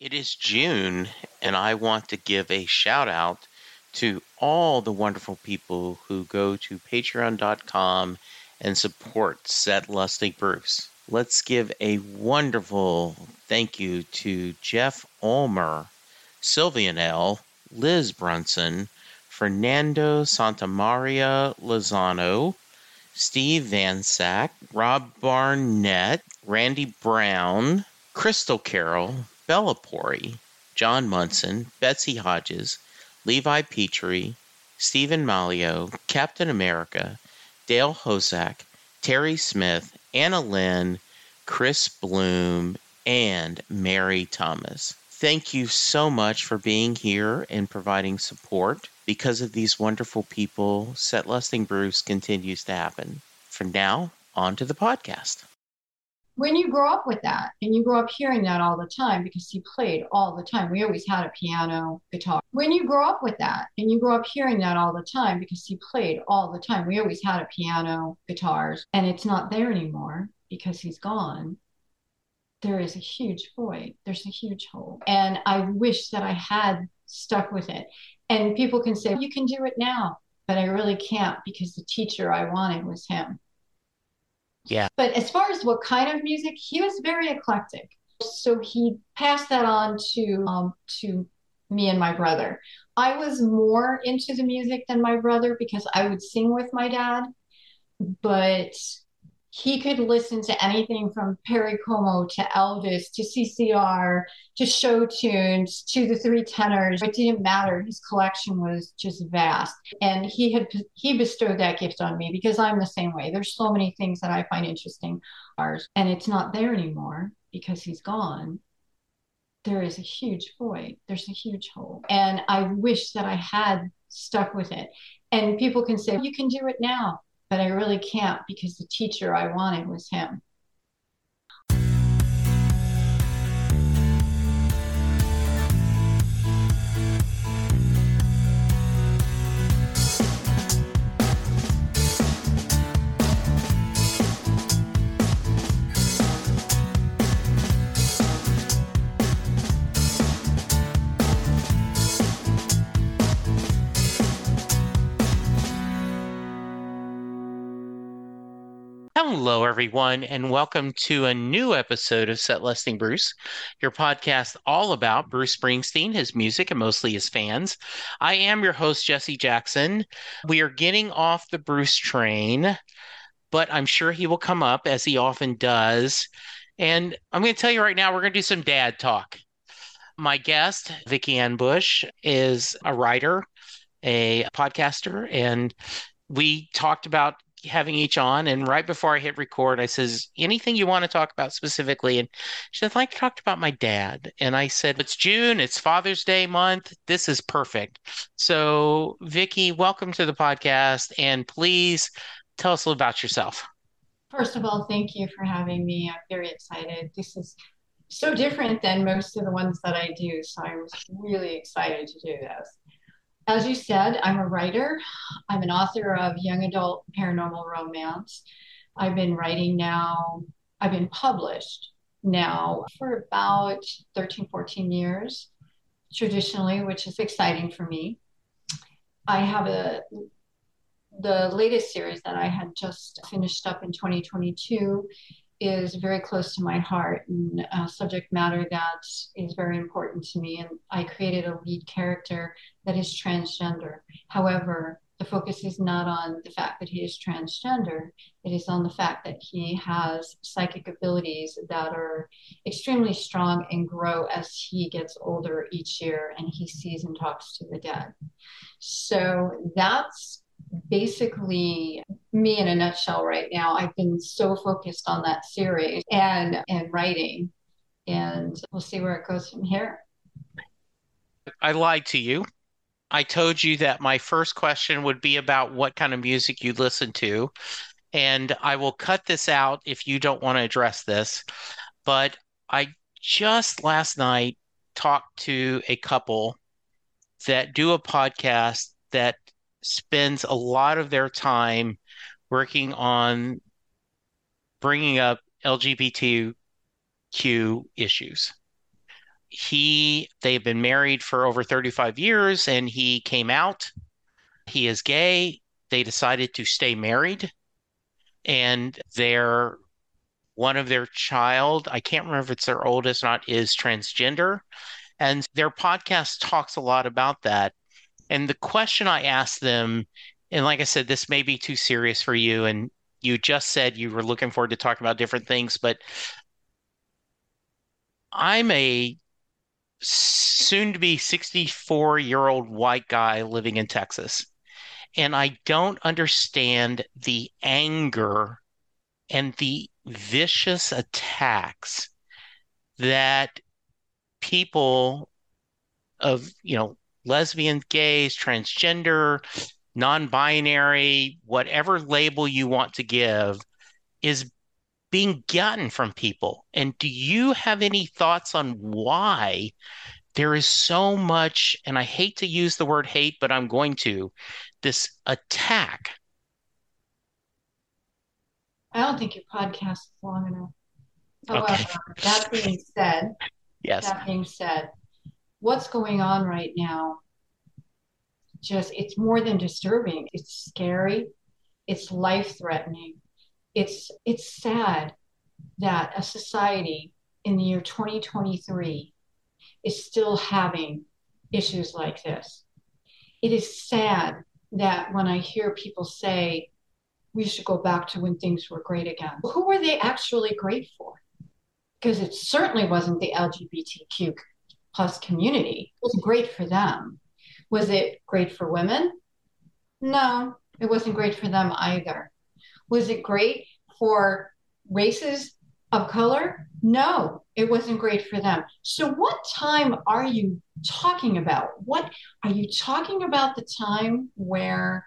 It is June, and I want to give a shout out to all the wonderful people who go to patreon.com and support Set Lusting Bruce. Let's give a wonderful thank you to Jeff Ulmer, Sylvian L., Liz Brunson, Fernando Santamaria Lozano, Steve Van Sack, Rob Barnett, Randy Brown, Crystal Carroll, Bella Pori, John Munson, Betsy Hodges, Levi Petrie, Stephen Malio, Captain America, Dale Hosack, Terry Smith, Anna Lynn, Chris Bloom, and Mary Thomas. Thank you so much for being here and providing support. Because of these wonderful people, Set Lusting Bruce continues to happen. For now, on to the podcast when you grow up with that and you grow up hearing that all the time because he played all the time we always had a piano guitar. When you grow up with that and you grow up hearing that all the time because he played all the time we always had a piano guitars and it's not there anymore because he's gone. There is a huge void. There's a huge hole. And i wish that i had stuck with it. And people can say you can do it now but i really can't because the teacher i wanted was him yeah. But as far as what kind of music, he was very eclectic. So he passed that on to um, to me and my brother. I was more into the music than my brother because I would sing with my dad, but he could listen to anything from Perry Como to Elvis to CCR to show tunes to the three tenors. It didn't matter. His collection was just vast. And he had he bestowed that gift on me because I'm the same way. There's so many things that I find interesting ours and it's not there anymore because he's gone. There is a huge void. There's a huge hole. And I wish that I had stuck with it. And people can say, you can do it now but I really can't because the teacher I wanted was him. Hello, everyone, and welcome to a new episode of Set Lusting Bruce, your podcast all about Bruce Springsteen, his music, and mostly his fans. I am your host, Jesse Jackson. We are getting off the Bruce train, but I'm sure he will come up as he often does. And I'm going to tell you right now, we're going to do some dad talk. My guest, Vicki-Ann Bush, is a writer, a podcaster, and we talked about having each on. And right before I hit record, I says, anything you want to talk about specifically? And she said, I'd like to talk about my dad. And I said, it's June, it's Father's Day month. This is perfect. So, Vicki, welcome to the podcast. And please tell us a little about yourself. First of all, thank you for having me. I'm very excited. This is so different than most of the ones that I do. So I was really excited to do this as you said, I'm a writer. I'm an author of young adult paranormal romance. I've been writing now, I've been published now for about 13, 14 years, traditionally, which is exciting for me. I have a the latest series that I had just finished up in 2022 is very close to my heart and subject matter that is very important to me. And I created a lead character that is transgender. However, the focus is not on the fact that he is transgender, it is on the fact that he has psychic abilities that are extremely strong and grow as he gets older each year and he sees and talks to the dead. So that's basically me in a nutshell right now. I've been so focused on that series and and writing, and we'll see where it goes from here. I lied to you. I told you that my first question would be about what kind of music you listen to. And I will cut this out if you don't want to address this. But I just last night talked to a couple that do a podcast that spends a lot of their time working on bringing up LGBTQ issues. he they've been married for over 35 years and he came out. He is gay. They decided to stay married and their one of their child, I can't remember if it's their oldest or not, is transgender. And their podcast talks a lot about that. And the question I asked them, and like I said, this may be too serious for you, and you just said you were looking forward to talking about different things, but I'm a soon to be 64 year old white guy living in Texas. And I don't understand the anger and the vicious attacks that people of, you know, lesbian, gays, transgender, non binary, whatever label you want to give, is being gotten from people. And do you have any thoughts on why there is so much, and I hate to use the word hate, but I'm going to, this attack? I don't think your podcast is long enough. However, okay. that being said, yes. That being said, what's going on right now just it's more than disturbing it's scary it's life threatening it's it's sad that a society in the year 2023 is still having issues like this. It is sad that when I hear people say we should go back to when things were great again, who were they actually great for? Because it certainly wasn't the LGBTQ plus community. It was great for them. Was it great for women? No, it wasn't great for them either. Was it great for races of color? No, it wasn't great for them. So, what time are you talking about? What are you talking about the time where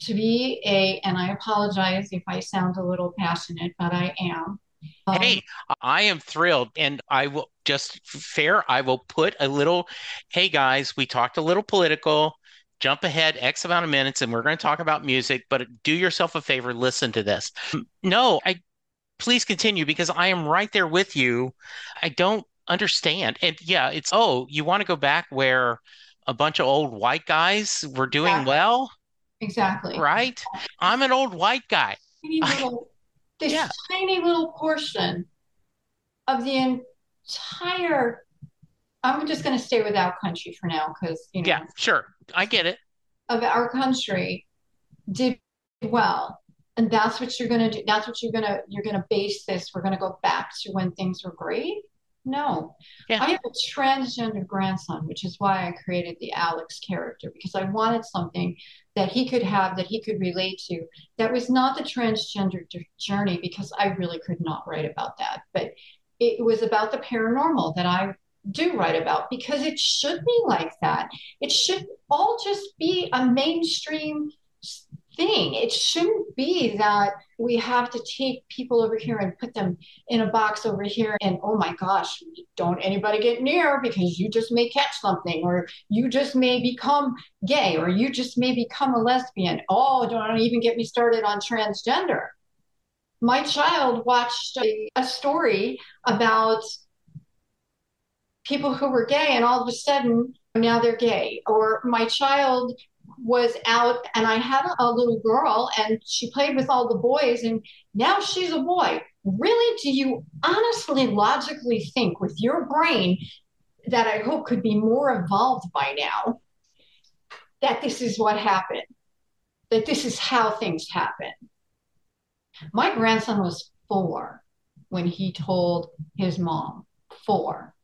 to be a, and I apologize if I sound a little passionate, but I am. Um, hey, I am thrilled. And I will just fair, I will put a little, hey guys, we talked a little political jump ahead X amount of minutes and we're going to talk about music, but do yourself a favor, listen to this. No, I please continue because I am right there with you. I don't understand. And yeah, it's oh, you want to go back where a bunch of old white guys were doing exactly. well? Exactly. Right? I'm an old white guy. Little, this yeah. tiny little portion of the entire I'm just going to stay with our country for now because you know. Yeah, sure, I get it. Of our country did well, and that's what you're going to do. That's what you're going to you're going to base this. We're going to go back to when things were great. No, yeah. I have a transgender grandson, which is why I created the Alex character because I wanted something that he could have that he could relate to. That was not the transgender journey because I really could not write about that, but it was about the paranormal that I do write about because it should be like that. It should all just be a mainstream thing. It shouldn't be that we have to take people over here and put them in a box over here and oh my gosh, don't anybody get near because you just may catch something or you just may become gay or you just may become a lesbian. Oh, don't even get me started on transgender. My child watched a, a story about people who were gay and all of a sudden now they're gay or my child was out and i had a little girl and she played with all the boys and now she's a boy. Really do you honestly logically think with your brain that i hope could be more evolved by now that this is what happened that this is how things happen? My grandson was four when he told his mom four.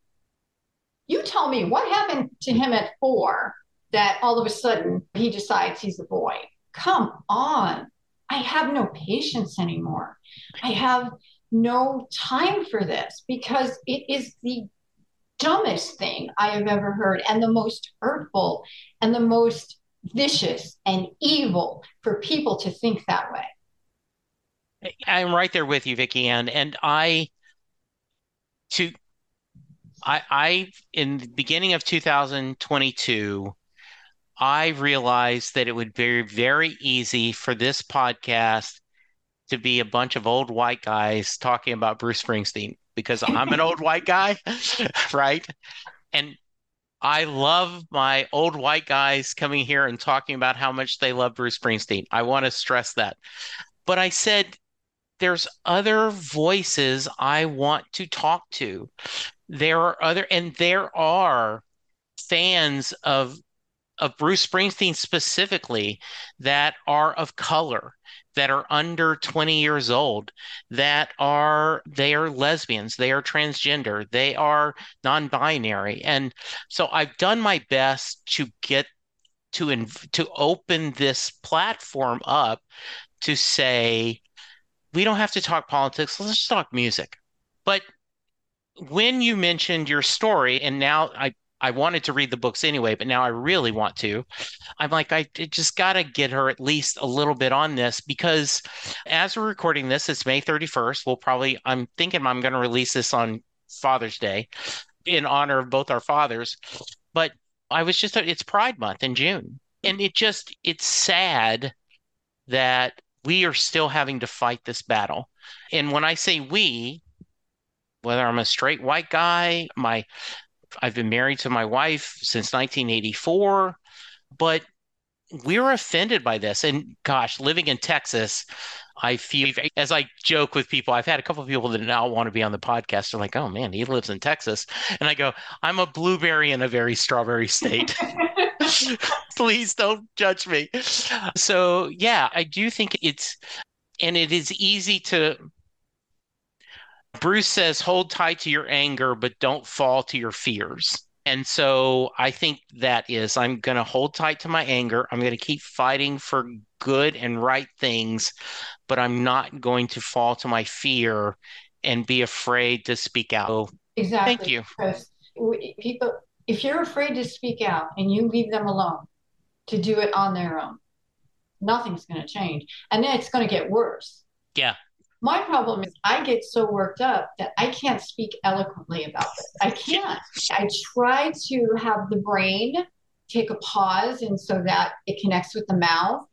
You tell me what happened to him at four that all of a sudden he decides he's a boy. Come on. I have no patience anymore. I have no time for this because it is the dumbest thing I have ever heard and the most hurtful and the most vicious and evil for people to think that way. I'm right there with you, Vicki-Ann. And I to I, I in the beginning of 2022, I realized that it would be very easy for this podcast to be a bunch of old white guys talking about Bruce Springsteen because I'm an old white guy, right? And I love my old white guys coming here and talking about how much they love Bruce Springsteen. I want to stress that. But I said, there's other voices I want to talk to. There are other, and there are fans of of Bruce Springsteen specifically that are of color that are under 20 years old that are they are lesbians they are transgender they are non-binary. And so i've done my best to get to inv- to open this platform up to say we don't have to talk politics let's just talk music. But when you mentioned your story and now i I wanted to read the books anyway, but now I really want to. I'm like, I just got to get her at least a little bit on this because as we're recording this, it's May 31st. We'll probably, I'm thinking I'm going to release this on Father's Day in honor of both our fathers. But I was just, it's Pride Month in June. And it just, it's sad that we are still having to fight this battle. And when I say we, whether I'm a straight white guy, my I've been married to my wife since 1984, but we're offended by this. And gosh, living in Texas, I feel as I joke with people, I've had a couple of people that now want to be on the podcast. They're like, oh man, he lives in Texas. And I go, I'm a blueberry in a very strawberry state. Please don't judge me. So, yeah, I do think it's, and it is easy to Bruce says, hold tight to your anger, but don't fall to your fears. And so I think that is, I'm going to hold tight to my anger. I'm going to keep fighting for good and right things, but I'm not going to fall to my fear and be afraid to speak out. Exactly. Thank you. Because people, if you're afraid to speak out and you leave them alone to do it on their own, nothing's going to change. And then it's going to get worse. Yeah. My problem is I get so worked up that I can't speak eloquently about this. I can't. I try to have the brain take a pause and so that it connects with the mouth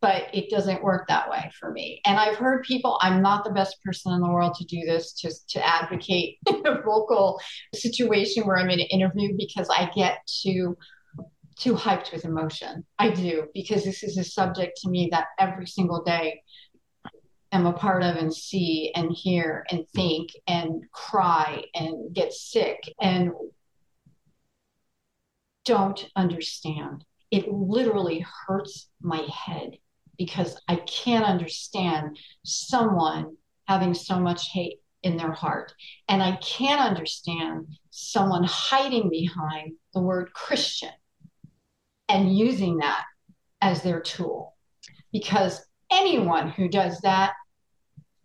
but it doesn't work that way for me. And I've heard people, I'm not the best person in the world to do this, just to advocate in a vocal situation where I'm in an interview because I get too too hyped with emotion. I do, because this is a subject to me that every single day am a part of and see and hear and think and cry and get sick and don't understand. It literally hurts my head because I can't understand someone having so much hate in their heart. And I can't understand someone hiding behind the word Christian and using that as their tool. Because anyone who does that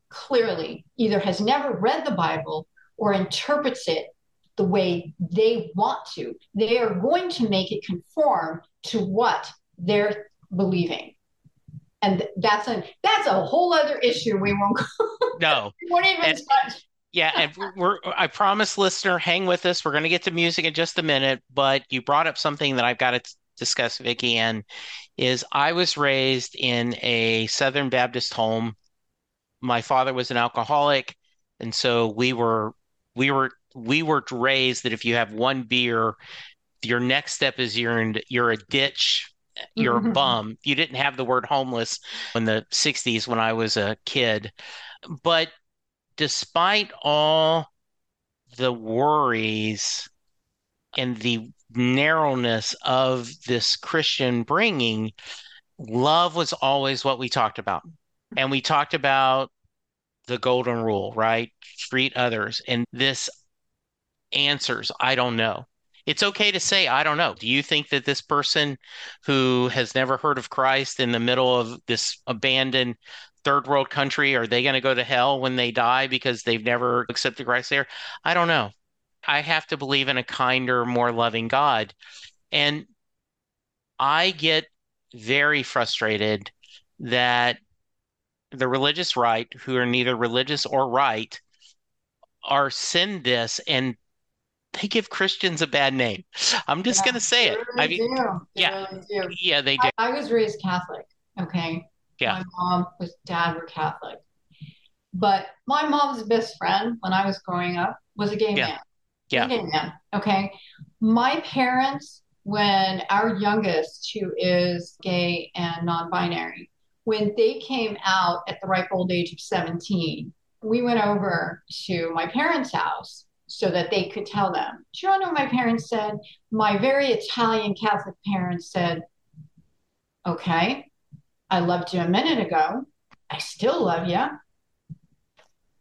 clearly either has never read the Bible or interprets it the way they want to. They are going to make it conform to what they're believing. And that's a that's a whole other issue we won't go no we won't even and, touch. Yeah, and we're I promise listener, hang with us. We're going to get to music in just a minute, but you brought up something that I've got to discuss, Vicki, and is I was raised in a Southern Baptist home. My father was an alcoholic, and so we were we were we were raised that if you have one beer, your next step is you're in, you're a ditch, you're mm-hmm. a bum. You didn't have the word homeless in the 60s when I was a kid. But despite all the worries and the narrowness of this Christian bringing, love was always what we talked about. And we talked about the golden rule, right? Treat others. And this answers, I don't know. It's okay to say, I don't know. Do you think that this person who has never heard of Christ in the middle of this abandoned third world country, are they going to go to hell when they die because they've never accepted Christ there? I don't know. I have to believe in a kinder, more loving God. And I get very frustrated that the religious right, who are neither religious or right, are send this and they give Christians a bad name. I'm just yeah, going to say it. Really I mean, yeah, really yeah, they do. I, I, was raised Catholic. Okay. Yeah. My mom was dad were Catholic, but my mom's best friend when I was growing up was a gay yeah. man. Yeah. Okay. My parents, when our youngest, who is gay and non binary, when they came out at the ripe old age of 17, we went over to my parents' house so that they could tell them. Do you know what my parents said? My very Italian Catholic parents said, Okay, I loved you a minute ago. I still love you.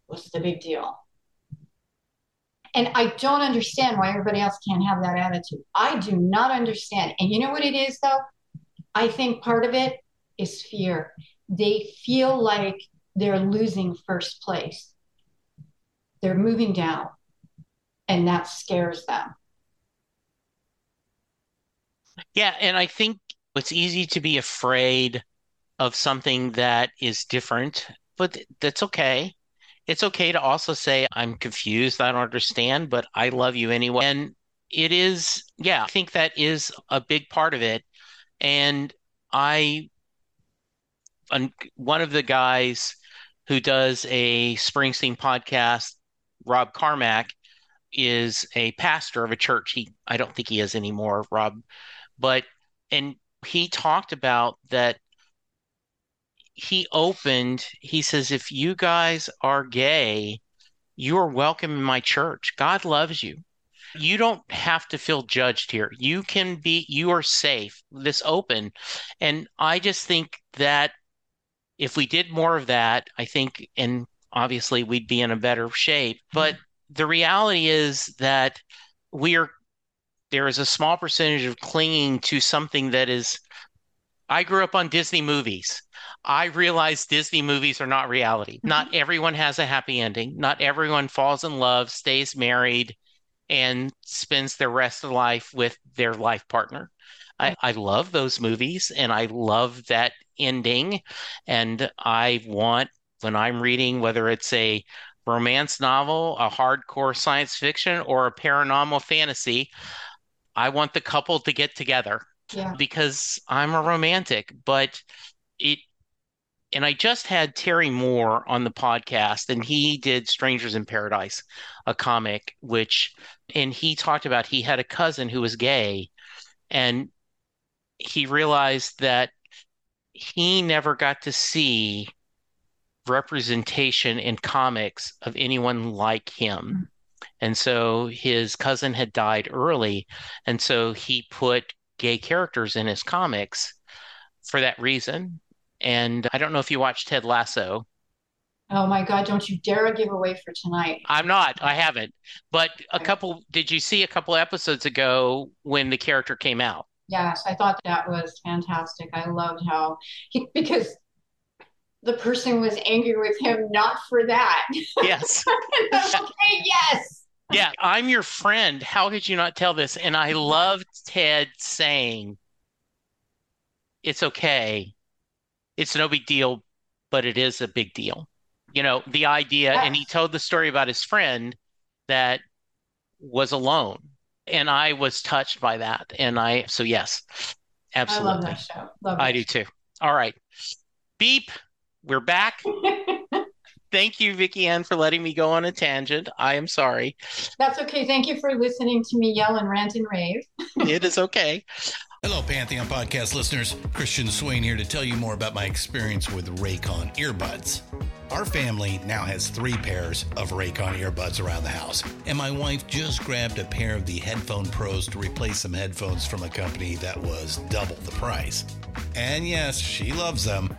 What's the big deal? And I don't understand why everybody else can't have that attitude. I do not understand. And you know what it is, though? I think part of it is fear. They feel like they're losing first place, they're moving down, and that scares them. Yeah. And I think it's easy to be afraid of something that is different, but that's okay it's okay to also say, I'm confused, I don't understand, but I love you anyway. And it is, yeah, I think that is a big part of it. And I, one of the guys who does a Springsteen podcast, Rob Carmack, is a pastor of a church. He, I don't think he is anymore, Rob, but, and he talked about that he opened, he says, if you guys are gay, you are welcome in my church. God loves you. You don't have to feel judged here. You can be, you are safe, this open. And I just think that if we did more of that, I think, and obviously we'd be in a better shape. Mm-hmm. But the reality is that we are, there is a small percentage of clinging to something that is, I grew up on Disney movies. I realize Disney movies are not reality. Mm-hmm. Not everyone has a happy ending. Not everyone falls in love, stays married, and spends their rest of life with their life partner. I, I love those movies and I love that ending. And I want, when I'm reading, whether it's a romance novel, a hardcore science fiction, or a paranormal fantasy, I want the couple to get together yeah. because I'm a romantic. But it and I just had Terry Moore on the podcast, and he did Strangers in Paradise, a comic, which, and he talked about he had a cousin who was gay, and he realized that he never got to see representation in comics of anyone like him. Mm-hmm. And so his cousin had died early, and so he put gay characters in his comics for that reason and I don't know if you watched Ted Lasso. Oh my God, don't you dare give away for tonight. I'm not. I haven't. But a couple, did you see a couple episodes ago when the character came out? Yes, I thought that was fantastic. I loved how he, because the person was angry with him, not for that. Yes. okay, yes. Yeah, I'm your friend. How could you not tell this? And I loved Ted saying, it's okay it's no big deal, but it is a big deal. You know, the idea, and he told the story about his friend that was alone. And I was touched by that. And I, so yes, absolutely. I love that show. Love I do too. All right. Beep. We're back. Thank you, Vicki-Ann, for letting me go on a tangent. I am sorry. That's okay. Thank you for listening to me yell and rant and rave. it is okay. Hello, Pantheon podcast listeners. Christian Swain here to tell you more about my experience with Raycon earbuds. Our family now has three pairs of Raycon earbuds around the house, and my wife just grabbed a pair of the Headphone Pros to replace some headphones from a company that was double the price. And yes, she loves them.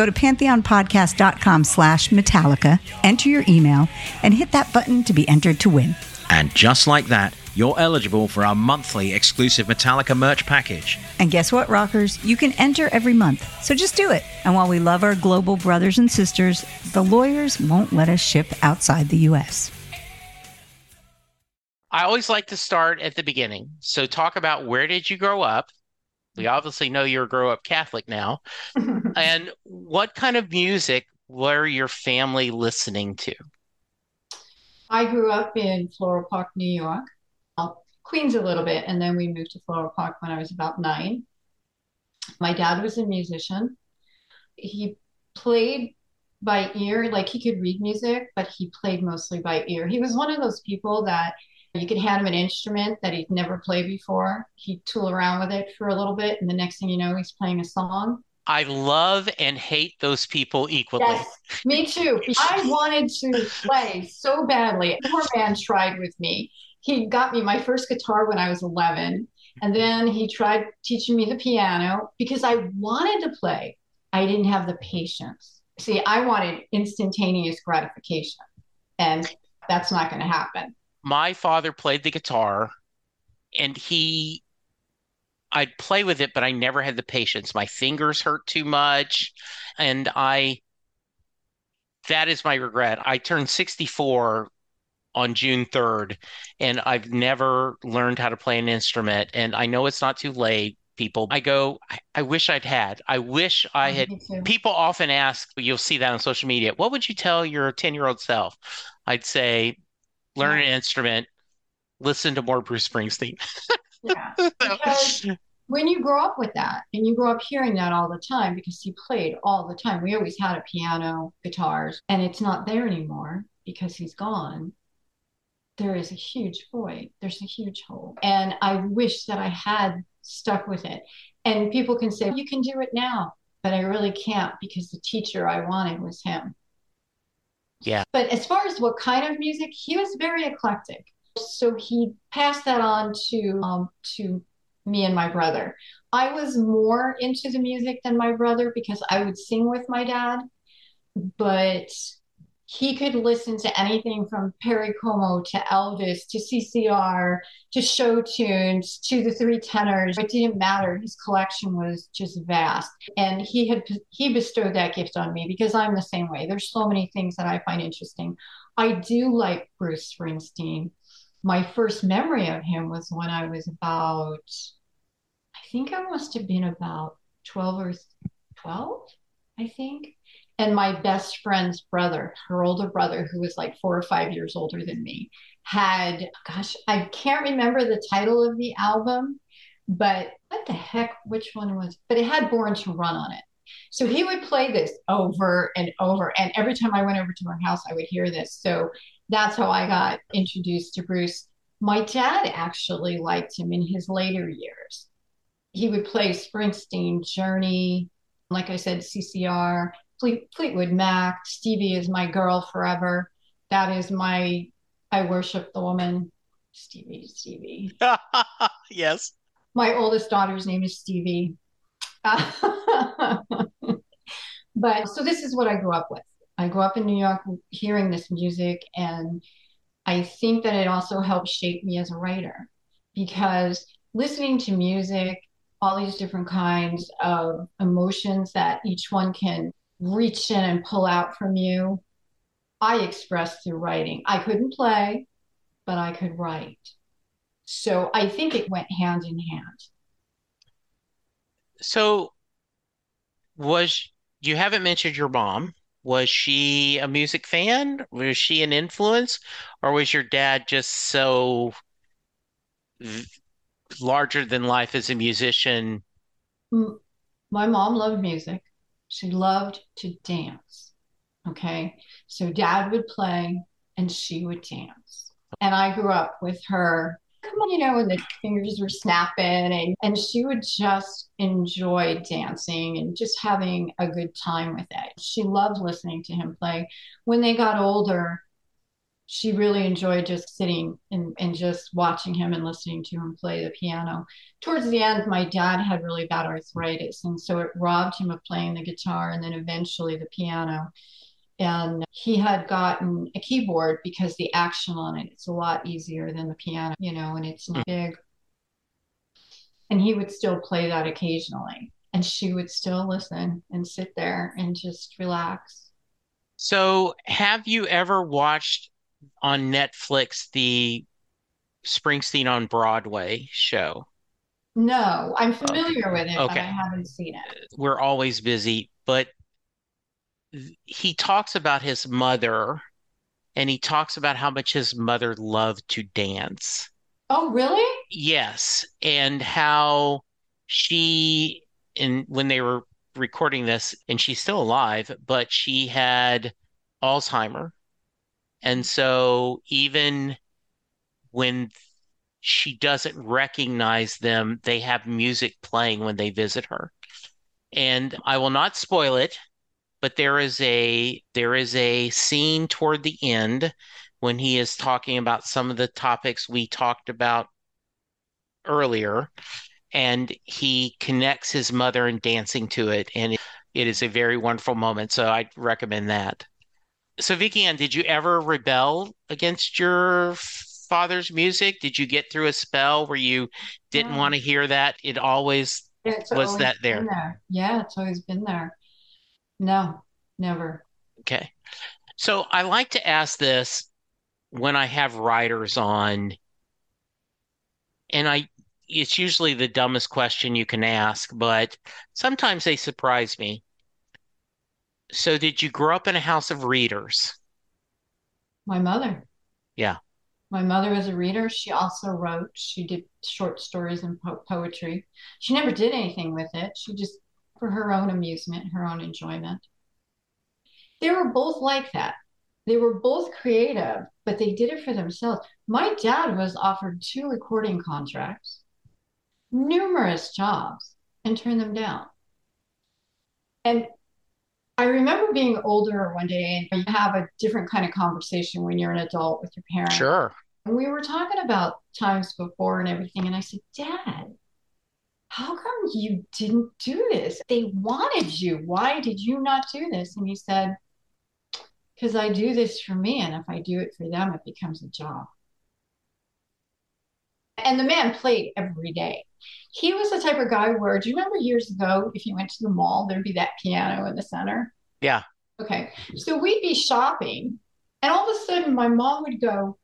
Go to pantheonpodcast.com slash Metallica, enter your email, and hit that button to be entered to win. And just like that, you're eligible for our monthly exclusive Metallica merch package. And guess what, rockers? You can enter every month. So just do it. And while we love our global brothers and sisters, the lawyers won't let us ship outside the U.S. I always like to start at the beginning. So talk about where did you grow up? We obviously know you're a grow up Catholic now. and what kind of music were your family listening to? I grew up in Floral Park, New York, Queens a little bit, and then we moved to Floral Park when I was about nine. My dad was a musician. He played by ear, like he could read music, but he played mostly by ear. He was one of those people that you could hand him an instrument that he'd never played before. He'd tool around with it for a little bit, and the next thing you know, he's playing a song. I love and hate those people equally. Yes, me too. I wanted to play so badly. Poor man tried with me. He got me my first guitar when I was 11, and then he tried teaching me the piano because I wanted to play. I didn't have the patience. See, I wanted instantaneous gratification, and that's not going to happen my father played the guitar and he I'd play with it, but I never had the patience. My fingers hurt too much. And I, that is my regret. I turned 64 on June 3rd, and I've never learned how to play an instrument. And I know it's not too late, people. I go, I, I wish I'd had. I wish I had. People often ask, you'll see that on social media, what would you tell your 10 year old self? I'd say, learn an instrument, listen to more Bruce Springsteen. yeah. Because when you grow up with that and you grow up hearing that all the time because he played all the time, we always had a piano, guitars, and it's not there anymore because he's gone. There is a huge void. There's a huge hole. And I wish that I had stuck with it. And people can say, you can do it now, but I really can't because the teacher I wanted was him. Yeah. But as far as what kind of music, he was very eclectic. So he passed that on to um, to me and my brother. I was more into the music than my brother because I would sing with my dad, but he could listen to anything from Perry Como to Elvis to CCR to show tunes to the three tenors. It didn't matter. His collection was just vast. And he had he bestowed that gift on me because I'm the same way. There's so many things that I find interesting. I do like Bruce Springsteen. My first memory of him was when I was about I think I must have been about 12 or 12, I think and my best friend's brother, her older brother, who was like four or five years older than me, had, gosh, I can't remember the title of the album, but what the heck, which one was, but it had Born to Run on it. So he would play this over and over. And every time I went over to her house, I would hear this. So that's how I got introduced to Bruce. My dad actually liked him in his later years. He would play Springsteen, Journey, like I said, CCR. Fleet, Fleetwood Mac. Stevie is my girl forever. That is my, I worship the woman. Stevie, Stevie. yes. My oldest daughter's name is Stevie. but so this is what I grew up with. I grew up in New York hearing this music, and I think that it also helped shape me as a writer because listening to music, all these different kinds of emotions that each one can reach in and pull out from you, I expressed through writing. I couldn't play, but I could write. So I think it went hand in hand. So, was you haven't mentioned your mom? Was she a music fan? Was she an influence? Or was your dad just so v- larger than life as a musician? My mom loved music. She loved to dance. Okay. So dad would play and she would dance. And I grew up with her, come on, you know, and the fingers were snapping and, and she would just enjoy dancing and just having a good time with it. She loved listening to him play. When they got older, she really enjoyed just sitting and, and just watching him and listening to him play the piano. Towards the end, my dad had really bad arthritis, and so it robbed him of playing the guitar and then eventually the piano. And he had gotten a keyboard because the action on it it's a lot easier than the piano, you know, and it's not hmm. big. And he would still play that occasionally, and she would still listen and sit there and just relax. So, have you ever watched on Netflix the Springsteen on Broadway show? No, I'm familiar with it, but I haven't seen it. We're always busy, but he talks about his mother and he talks about how much his mother loved to dance. Oh, really? Yes, and how she and when they were recording this, and she's still alive, but she had Alzheimer. And so even when she doesn't recognize them, they have music playing when they visit her. And I will not spoil it, but there is a there is a scene toward the end when he is talking about some of the topics we talked about earlier, and he connects his mother and dancing to it, and it, is a very wonderful moment. So I recommend that. So Vicki-Ann, did you ever rebel against your father's music? Did you get through a spell where you didn't No. want to hear that? It always It's Was that been there? Yeah, it's always been there. No, never. Okay. So I like to ask this when I have writers on, and I it's usually the dumbest question you can ask, but sometimes they surprise me. So did you grow up in a house of readers? My mother. Yeah. My mother was a reader. She also wrote. She did short stories and po poetry. She never did anything with it. She just, for her own amusement, her own enjoyment. They were both like that. They were both creative, but they did it for themselves. My dad was offered two recording contracts, numerous jobs, and turned them down. And I remember being older one day, and you have a different kind of conversation when you're an adult with your parents. Sure. And we were talking about times before and everything. And I said, Dad, how come you didn't do this? They wanted you. Why did you not do this? And he said, Because I do this for me. And if I do it for them, it becomes a job. And the man played every day. He was the type of guy where, do you remember years ago, if you went to the mall, there'd be that piano in the center? Yeah. Okay. So we'd be shopping, and all of a sudden my mom would go,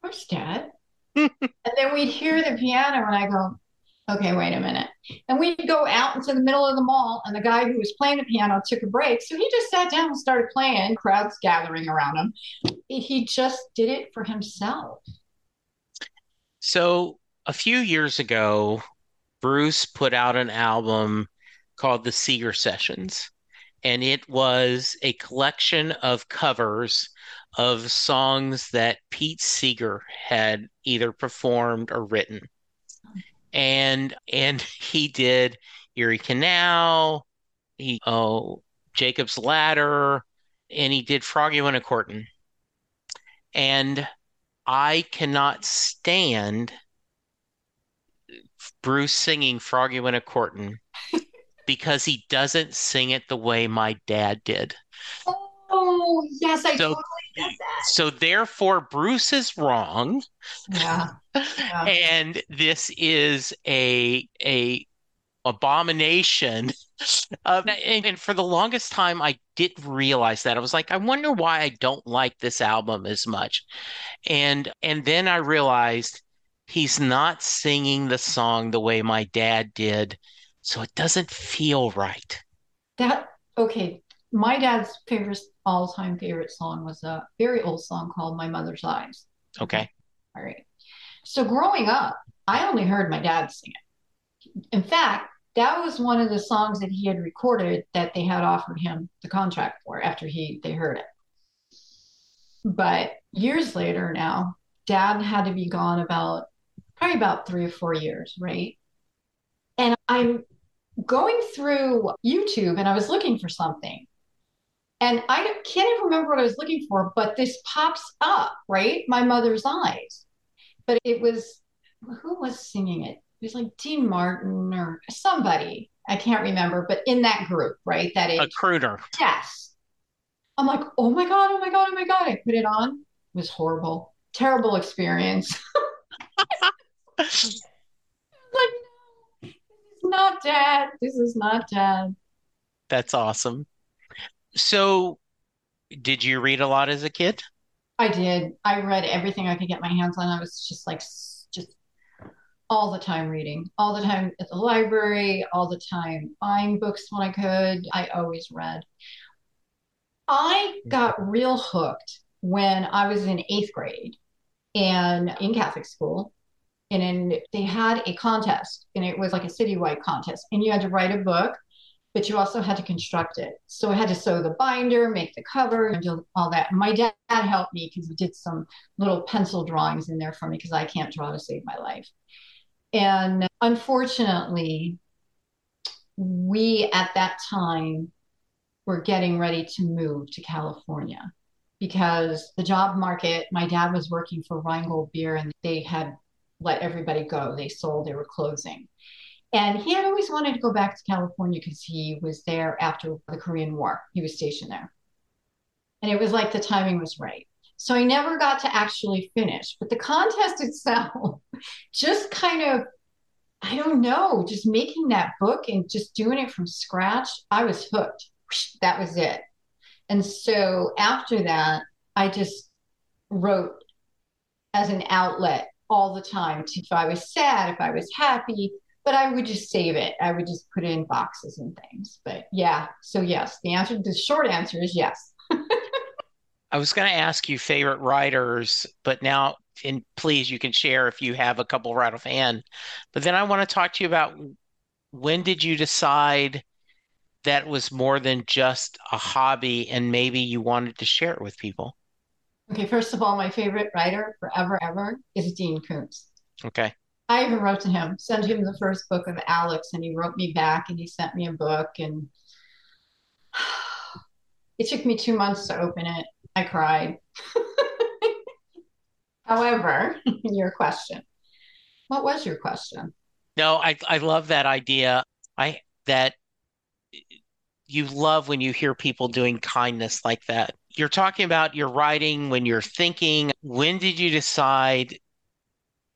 Where's dad? and then we'd hear the piano, and I go, Okay, wait a minute. And we'd go out into the middle of the mall, and the guy who was playing the piano took a break. So he just sat down and started playing, crowds gathering around him. He just did it for himself. So a few years ago, Bruce put out an album called The Seeger Sessions, and it was a collection of covers of songs that Pete Seeger had either performed or written. And and he did Erie Canal, he oh Jacob's Ladder, and he did Froggy Went a Courtin'. And I cannot stand Bruce singing Froggy Went a Courtin' because he doesn't sing it the way my dad did. Oh, yes, I So- totally get that. So therefore, Bruce is wrong, Yeah. Yeah. and this is a a abomination. Uh, and, and, for the longest time, I didn't realize that. I was like, I wonder why I don't like this album as much. And and then I realized he's not singing the song the way my dad did, so it doesn't feel right. That okay. My dad's favorite all-time favorite song was a very old song called "My Mother's Eyes." Okay. All right. So growing up, I only heard my dad sing it. In fact, that was one of the songs that he had recorded that they had offered him the contract for after he they heard it. But years later now, dad had to be gone about probably about three or four years, right? And I'm going through YouTube and I was looking for something. And I can't even remember what I was looking for, but this pops up, right? My mother's eyes. But it was who was singing it? It was like Dean Martin or somebody. I can't remember, but in that group, right? That is. A cruder. Yes. I'm like, oh my God, oh my God, oh my God. I put it on. It was horrible. Terrible experience. like, no, this is not dad. This is not dad. That's awesome. So, did you read a lot as a kid? I did. I read everything I could get my hands on. I was just like all the time reading, all the time at the library, all the time buying books when I could. I always read. I got real hooked when I was in eighth grade and in Catholic school. And in, they had a contest, and it was like a citywide contest. And you had to write a book, but you also had to construct it. So I had to sew the binder, make the cover, and do all that. My dad helped me because he did some little pencil drawings in there for me because I can't draw to save my life. And unfortunately, we at that time were getting ready to move to California because the job market, my dad was working for Rheingold Beer and they had let everybody go. They sold, they were closing. And he had always wanted to go back to California because he was there after the Korean War. He was stationed there. And it was like the timing was right. So I never got to actually finish. But the contest itself, just kind of, I don't know, just making that book and just doing it from scratch, I was hooked. That was it. And so after that, I just wrote as an outlet all the time. If I was sad, if I was happy, but I would just save it. I would just put it in boxes and things. But yeah, so yes, the answer, the short answer is yes. I was going to ask you favorite writers, but now, and please, you can share if you have a couple right offhand. But then I want to talk to you about when did you decide that was more than just a hobby and maybe you wanted to share it with people? Okay, first of all, my favorite writer forever, ever is Dean Koontz. Okay. I even wrote to him, sent him the first book of Alex, and he wrote me back and he sent me a book. And it took me two months to open it. I cried. However, your question. What was your question? No, I I love that idea. I that you love when you hear people doing kindness like that. You're talking about your writing when you're thinking. When did you decide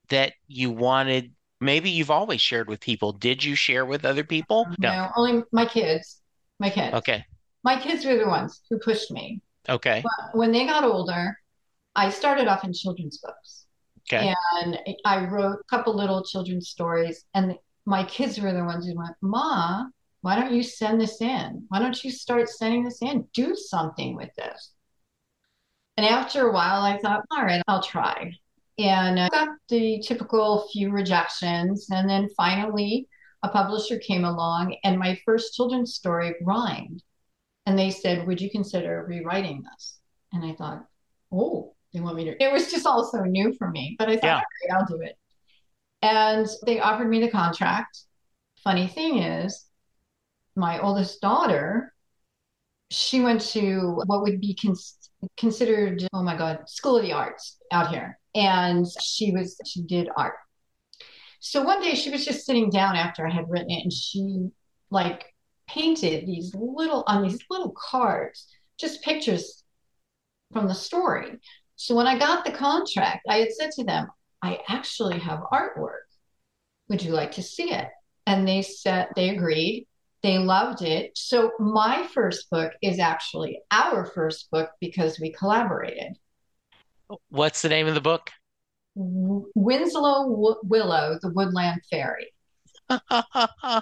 that you wanted? Maybe you've always shared with people. Did you share with other people? No, no only my kids. My kids. Okay. My kids were the ones who pushed me. Okay. But when they got older, I started off in children's books. Okay. And I wrote a couple little children's stories, and my kids were the ones who went, Ma, why don't you send this in? Why don't you start sending this in? Do something with this. And after a while, I thought, all right, I'll try. And I got the typical few rejections. And then finally, a publisher came along, and my first children's story rhymed. And they said, Would you consider rewriting this? And I thought, Oh, they want me to. It was just all so new for me. But I thought, yeah. Right, I'll do it. And they offered me the contract. Funny thing is, my oldest daughter, she went to what would be cons- considered, oh my God, School of the Arts out here. And she was, she did art. So one day she was just sitting down after I had written it and she like painted these little on these little cards, just pictures from the story. So when I got the contract, I had said to them, I actually have artwork. Would you like to see it? and they said they agreed. They loved it. So my first book is actually our first book because we collaborated. What's the name of the book? Winslow w- Willow, the Woodland Fairy.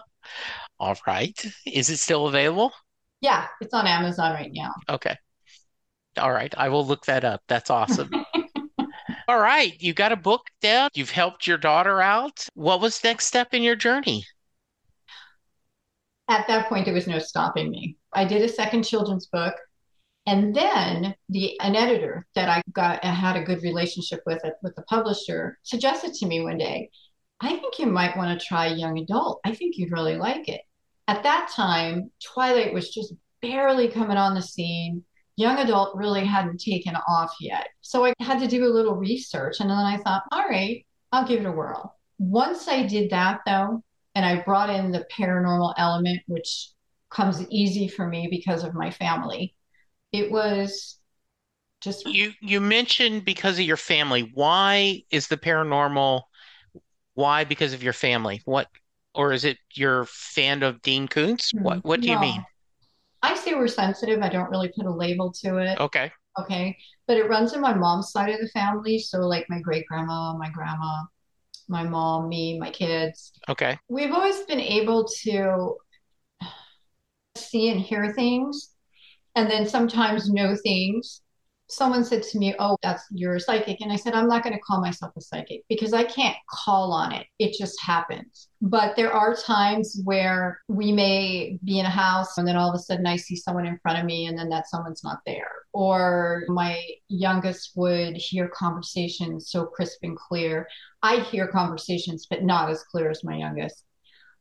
All right. Is it still available? Yeah, it's on Amazon right now. Okay. All right. I will look that up. That's awesome. All right. You got a book down. You've helped your daughter out. What was next step in your journey? At that point, there was no stopping me. I did a second children's book. And then the an editor that I got I had a good relationship with uh, with the publisher suggested to me one day, I think you might want to try young adult. I think you'd really like it. At that time, Twilight was just barely coming on the scene. Young adult really hadn't taken off yet. So I had to do a little research. And then I thought, all right, I'll give it a whirl. Once I did that, though, and I brought in the paranormal element, which comes easy for me because of my family, it was just. You, you mentioned because of your family. Why is the paranormal? Why because of your family? What or is it your fan of Dean Koontz? What what do no. you mean? I say we're sensitive. I don't really put a label to it. Okay. Okay. But it runs in my mom's side of the family. So like my great grandma, my grandma, my mom, me, my kids. Okay. We've always been able to see and hear things and then sometimes know things someone said to me, Oh, that's you're a psychic. And I said, I'm not going to call myself a psychic because I can't call on it. It just happens. But there are times where we may be in a house and then all of a sudden I see someone in front of me and then that someone's not there. Or my youngest would hear conversations so crisp and clear. I hear conversations, but not as clear as my youngest.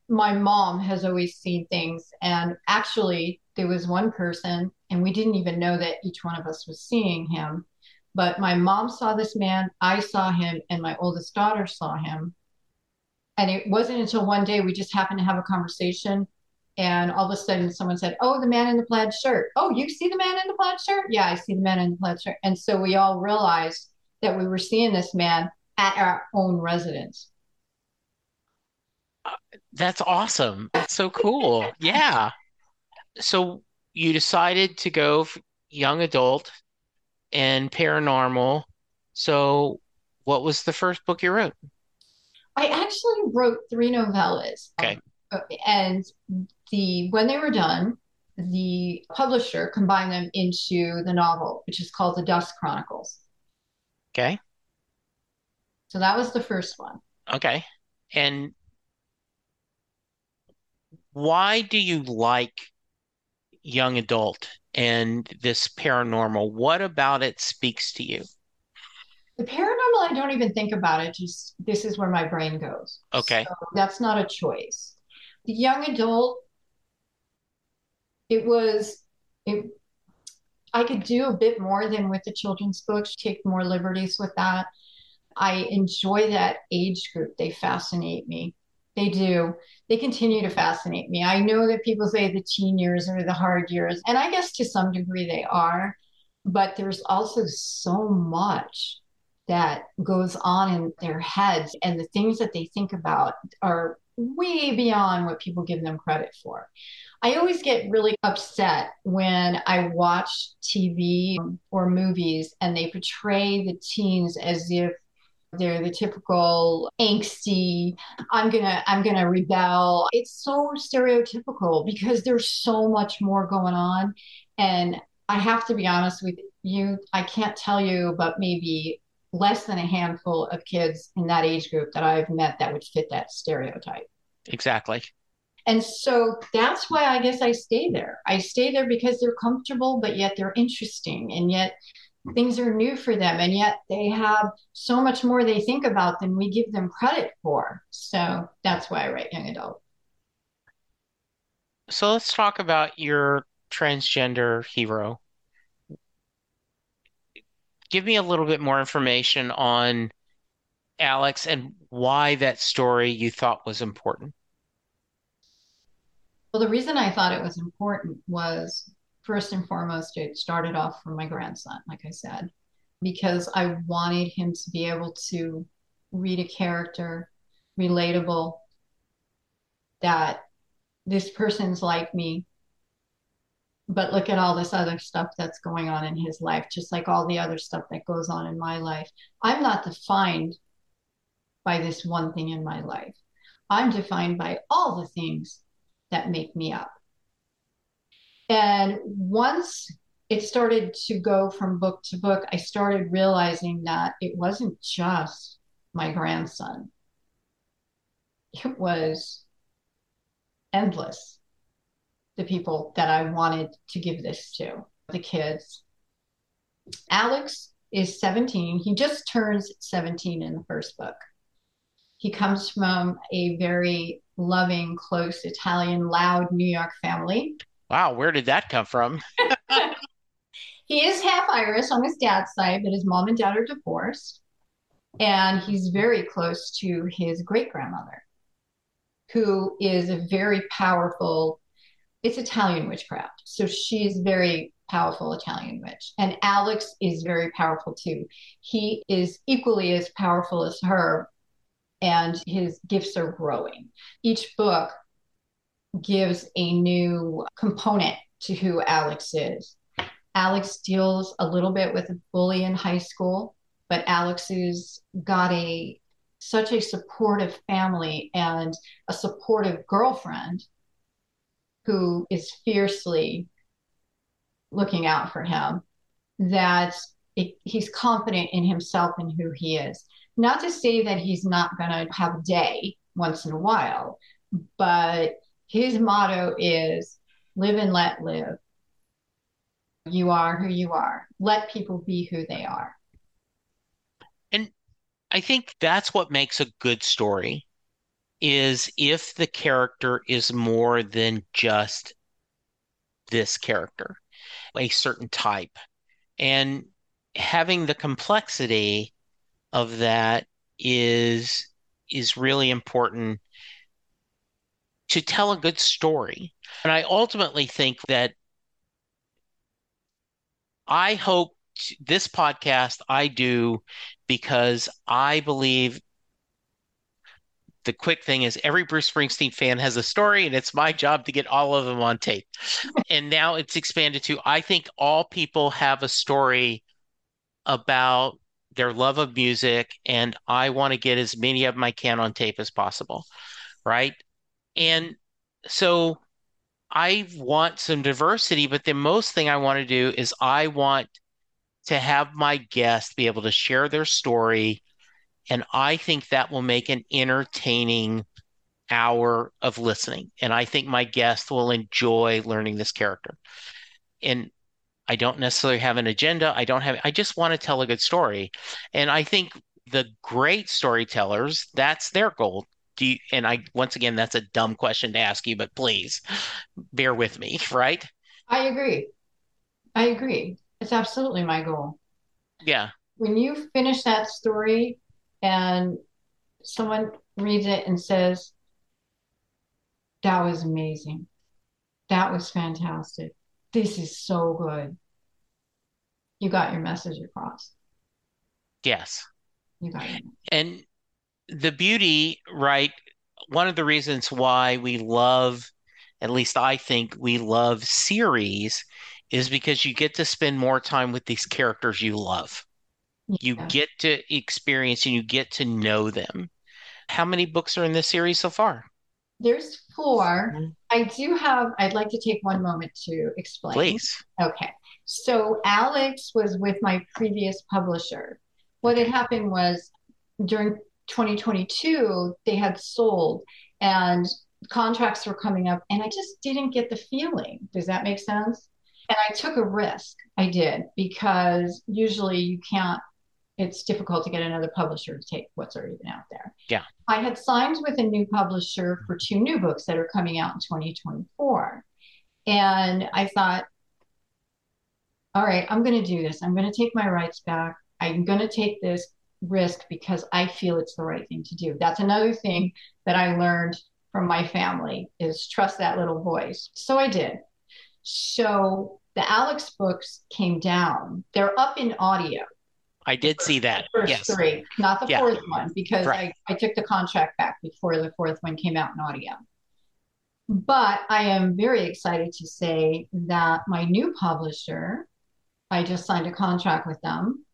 My mom has always seen things. And actually, there was one person and we didn't even know that each one of us was seeing him. But my mom saw this man, I saw him, and my oldest daughter saw him. And it wasn't until one day we just happened to have a conversation. And all of a sudden, someone said, Oh, the man in the plaid shirt. Oh, you see the man in the plaid shirt? Yeah, I see the man in the plaid shirt. And so we all realized that we were seeing this man at our own residence. Uh, that's awesome. That's so cool. yeah. So you decided to go young adult and paranormal. So, what was the first book you wrote? I actually wrote three novellas. Okay. And the when they were done, the publisher combined them into the novel, which is called The Dust Chronicles. Okay. So that was the first one. Okay. And why do you like young adult and this paranormal, what about it speaks to you? The paranormal, I don't even think about it. Just this is where my brain goes. Okay. So that's not a choice. The young adult, it was, it, I could do a bit more than with the children's books, take more liberties with that. I enjoy that age group. They fascinate me. They do. They continue to fascinate me. I know that people say the teen years are the hard years, and I guess to some degree they are, but there's also so much that goes on in their heads, and the things that they think about are way beyond what people give them credit for. I always get really upset when I watch TV or movies and they portray the teens as if they're the typical angsty, I'm gonna, I'm gonna rebel. It's so stereotypical because there's so much more going on. And I have to be honest with you, I can't tell you, but maybe less than a handful of kids in that age group that I've met that would fit that stereotype. Exactly. And so that's why I guess I stay there. I stay there because they're comfortable, but yet they're interesting. And yet Mm-hmm. things are new for them and yet they have so much more they think about than we give them credit for. So that's why i write young adult. So let's talk about your transgender hero. Give me a little bit more information on alex and why that story you thought was important. Well the reason i thought it was important was first and foremost, it started off from my grandson, like I said, because I wanted him to be able to read a character, relatable, that this person's like me, but look at all this other stuff that's going on in his life, just like all the other stuff that goes on in my life. I'm not defined by this one thing in my life. I'm defined by all the things that make me up. And once it started to go from book to book, I started realizing that it wasn't just my grandson, it was endless. The people that I wanted to give this to, the kids. Alex is 17. He just turns 17 in the first book. He comes from a very loving, close Italian, loud New York family. Wow, where did that come from? he is half Irish on his dad's side, but his mom and dad are divorced. And he's very close to his great grandmother, who is a very powerful, it's Italian witchcraft. So she's very powerful Italian witch. And Alex is very powerful too. He is equally as powerful as her, and his gifts are growing. Each book gives a new component to who Alex is. Alex deals a little bit with a bully in high school, but Alex has got a such a supportive family and a supportive girlfriend who is fiercely looking out for him that it, he's confident in himself and who he is. Not to say that he's not going to have a day once in a while, but his motto is live and let live. You are who you are. Let people be who they are. And I think that's what makes a good story is if the character is more than just this character, a certain type. And having the complexity of that is is really important to tell a good story. And I ultimately think that I hope this podcast I do because I believe the quick thing is every Bruce Springsteen fan has a story, and it's my job to get all of them on tape. and now it's expanded to I think all people have a story about their love of music, and I want to get as many of them I can on tape as possible. Right. And so I want some diversity, but the most thing I want to do is I want to have my guests be able to share their story. And I think that will make an entertaining hour of listening. And I think my guests will enjoy learning this character. And I don't necessarily have an agenda. I don't have, I just want to tell a good story. And I think the great storytellers, that's their goal do you, and I once again that's a dumb question to ask you, but please bear with me, right? I agree. I agree. It's absolutely my goal. Yeah. When you finish that story and someone reads it and says, That was amazing. That was fantastic. This is so good. You got your message across. Yes. You got it. And the beauty, right? One of the reasons why we love, at least I think we love series, is because you get to spend more time with these characters you love. You get to experience and you get to know them. How many books are in this series so far? There's 4 mm-hmm. I do have, I'd like to take one moment to explain. Please. Okay. So Alex was with my previous publisher. What had happened was during 2022 they had sold and contracts were coming up and I just didn't get the feeling. Does that make sense? And I took a risk. I did because usually you can't it's difficult to get another publisher to take what's already been out there. Yeah. I had signed with a new publisher for two new books that are coming out in 2024. And I thought, all right, I'm going to do this. I'm going to take my rights back. I'm going to take this risk because I feel it's the right thing to do. That's another thing that I learned from my family is trust that little voice. So I did. So the Alex books came down. They're up in audio. I did see that. first yes. three, not the yeah. fourth one, because right. I, I took the contract back before the fourth one came out in audio. But I am very excited to say that my new publisher, I just signed a contract with them.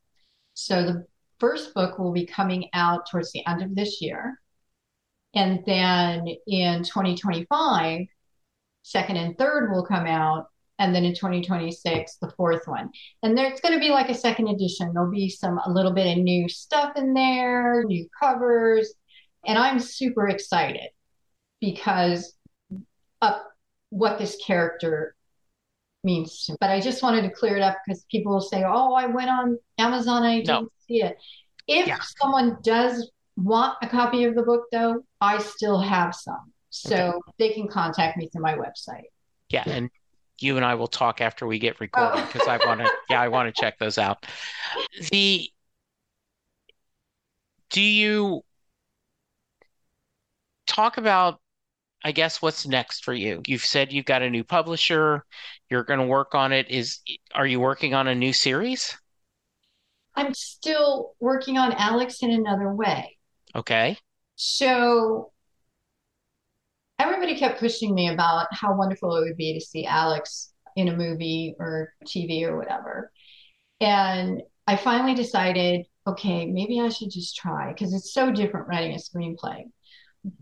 So the first book will be coming out towards the end of this year. And then in 2025, second and third will come out. And then in 2026, the fourth one. And there's going to be like a second edition. There'll be some, a little bit of new stuff in there, new covers. And I'm super excited because of what this character means. But I just wanted to clear it up because people will say, oh, I went on Amazon, I didn't no. see it. If yeah. someone does want a copy of the book, though, I still have some. So okay. they can contact me through my website. Yeah. And you and I will talk after we get oh. recorded because oh. I want to, yeah, I want to check those out. The, do you talk about I guess what's next for you? You've said you've got a new publisher. You're going to work on it. Is are you working on a new series? I'm still working on Alex in another way. Okay. So everybody kept pushing me about how wonderful it would be to see Alex in a movie or TV or whatever. And I finally decided, okay, maybe I should just try because it's so different writing a screenplay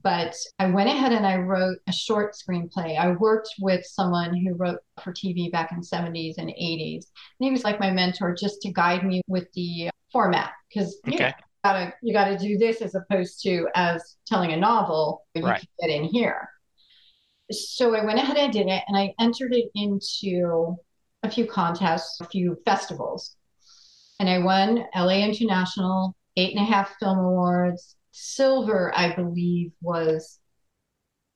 but I went ahead and I wrote a short screenplay. I worked with someone who wrote for TV back in 70s and 80s. And he was like my mentor just to guide me with the format because okay. you know, gotta you gotta do this as opposed to as telling a novel you right. can get in here. So I went ahead and did it and I entered it into a few contests, a few festivals. And I won LA International, eight and a half film awards, silver, I believe, was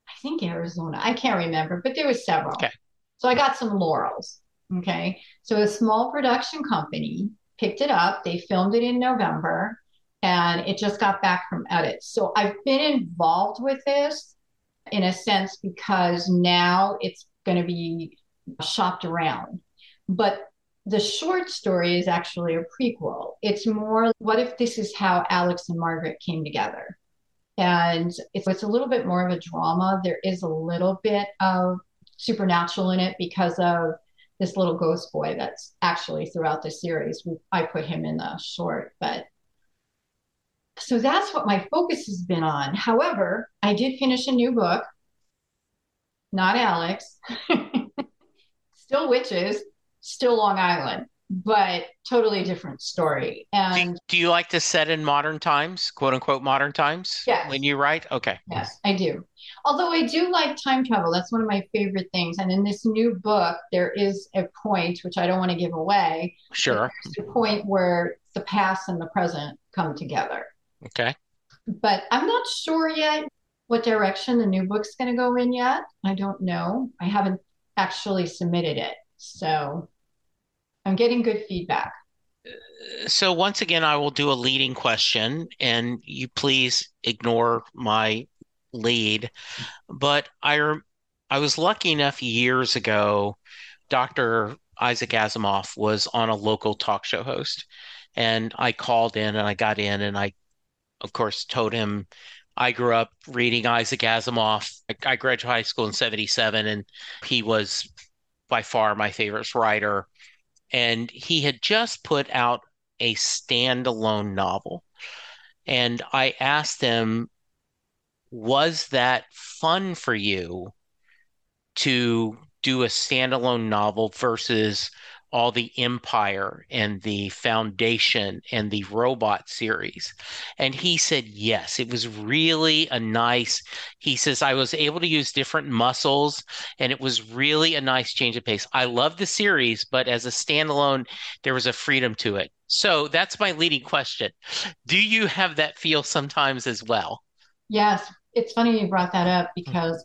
I think Arizona. I can't remember, but there was several. Okay. So I got some laurels. Okay. So a small production company picked it up. They filmed it in November and it just got back from edits. So I've been involved with this in a sense because now it's going to be shopped around. But the short story is actually a prequel. It's more what if this is how Alex and Margaret came together? And it's, it's a little bit more of a drama. There is a little bit of supernatural in it because of this little ghost boy that's actually throughout the series. I put him in the short, but so that's what my focus has been on. However, I did finish a new book, not Alex, still witches, still Long Island, but totally different story. And do, you like to set in modern times, quote unquote modern times? Yes. When you write? Okay. Yes, I do. Although I do like time travel. That's one of my favorite things. And in this new book, there is a point, which I don't want to give away. Sure. a point where the past and the present come together. Okay. But I'm not sure yet what direction the new book's going to go in yet. I don't know. I haven't actually submitted it. So I'm getting good feedback. So once again, I will do a leading question, and you please ignore my lead. But I, I was lucky enough years ago. Dr. Isaac Asimov was on a local talk show host, and I called in and I got in and I, of course, told him I grew up reading Isaac Asimov. I graduated high school in '77, and he was by far my favorite writer. And he had just put out a standalone novel. And I asked him, was that fun for you to do a standalone novel versus all the Empire and the Foundation and the Robot series. And he said, yes, it was really a nice. He says, I was able to use different muscles and it was really a nice change of pace. I love the series, but as a standalone, there was a freedom to it. So that's my leading question. Do you have that feel sometimes as well? Yes. It's funny you brought that up mm-hmm. because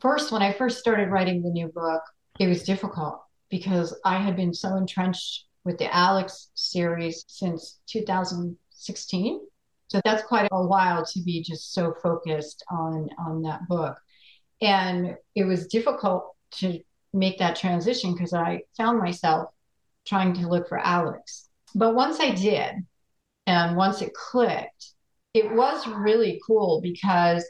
first, when I first started writing the new book, it was difficult because I had been so entrenched with the Alex series since 2016. So that's quite a while to be just so focused on on that book. And it was difficult to make that transition because I found myself trying to look for Alex. But once I did, and once it clicked, it was really cool because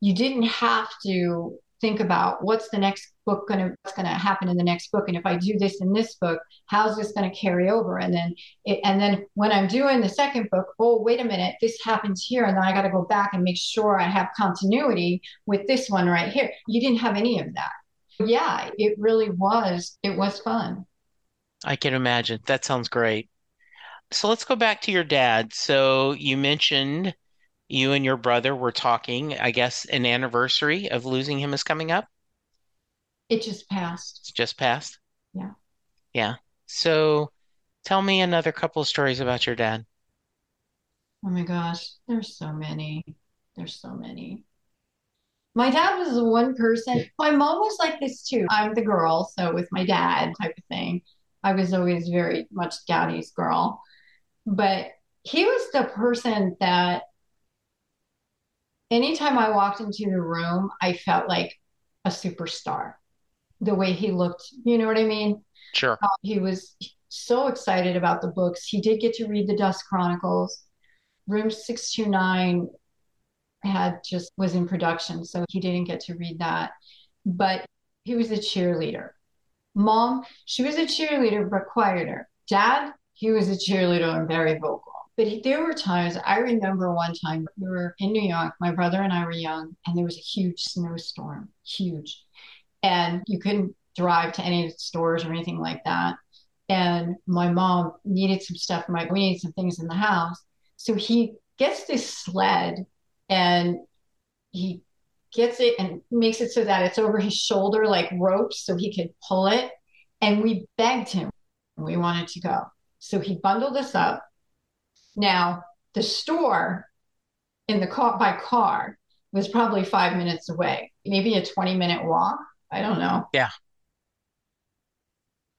you didn't have to think about what's the next book going to what's going to happen in the next book and if i do this in this book how's this going to carry over and then it, and then when i'm doing the second book oh wait a minute this happens here and then i got to go back and make sure i have continuity with this one right here you didn't have any of that yeah it really was it was fun I can imagine. That sounds great. So let's go back to your dad. So you mentioned you and your brother were talking. I guess an anniversary of losing him is coming up. It just passed It's just passed. Yeah. Yeah. So tell me another couple of stories about your dad. Oh my gosh, there's so many. There's so many. My dad was the one person. My mom was like this too. I'm the girl, so with my dad type of thing. I was always very much daddy's girl. But he was the person that anytime I walked into the room, I felt like a superstar. The way he looked, you know what I mean? Sure. Uh, he was so excited about the books. He did get to read the Dust Chronicles. Room 629 had just was in production, so he didn't get to read that. But he was a cheerleader. Mom, she was a cheerleader, but quieter. Dad, he was a cheerleader and very vocal. But he, there were times, I remember one time we were in New York, my brother and I were young, and there was a huge snowstorm, huge. And you couldn't drive to any stores or anything like that. And my mom needed some stuff, my, we needed some things in the house. So he gets this sled and he gets it and makes it so that it's over his shoulder like ropes so he could pull it. And we begged him, we wanted to go. So he bundled us up. Now, the store in the car by car was probably five minutes away, maybe a 20 minute walk. I don't know. Yeah.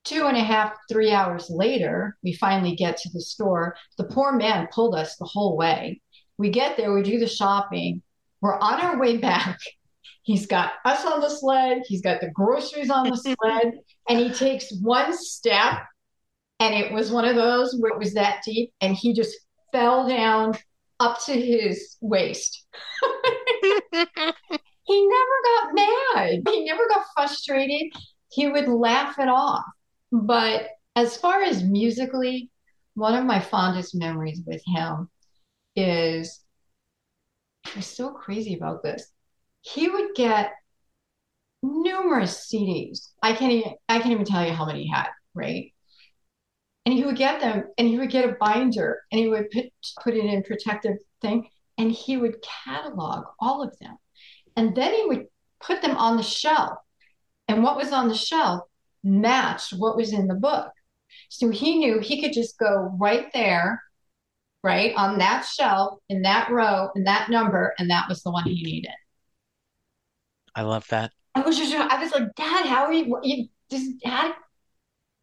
Two and a half, three hours later, we finally get to the store. The poor man pulled us the whole way. We get there, we do the shopping. We're on our way back. He's got us on the sled, he's got the groceries on the sled, and he takes one step. And it was one of those where it was that deep, and he just fell down up to his waist. he never got mad. He never got frustrated. He would laugh it off. But as far as musically, one of my fondest memories with him is I so crazy about this. He would get numerous CDs. I can't even I can't even tell you how many he had, right? And he would get them and he would get a binder and he would put, put it in protective thing and he would catalog all of them. And then he would put them on the shelf. And what was on the shelf matched what was in the book. So he knew he could just go right there, right on that shelf, in that row, in that number, and that was the one he needed. I love that. I was just, I was like, Dad, how are you? You just had,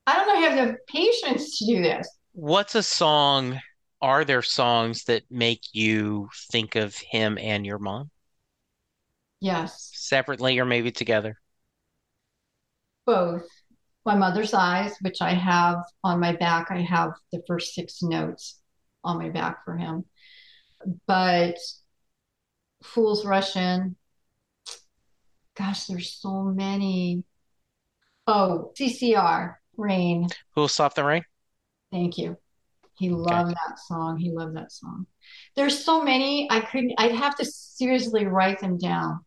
I don't know, if you have the patience to do this. What's a song? Are there songs that make you think of him and your mom Yes, separately or maybe together? both. My mother's eyes, which I have on my back, I have the first six notes on my back for him. But Fools Rush In, gosh, there's so many. Oh, CCR, Rain. Who'll stop the rain? Thank you. He loved that song. He loved that song. There's so many. I couldn't, I'd have to seriously write them down.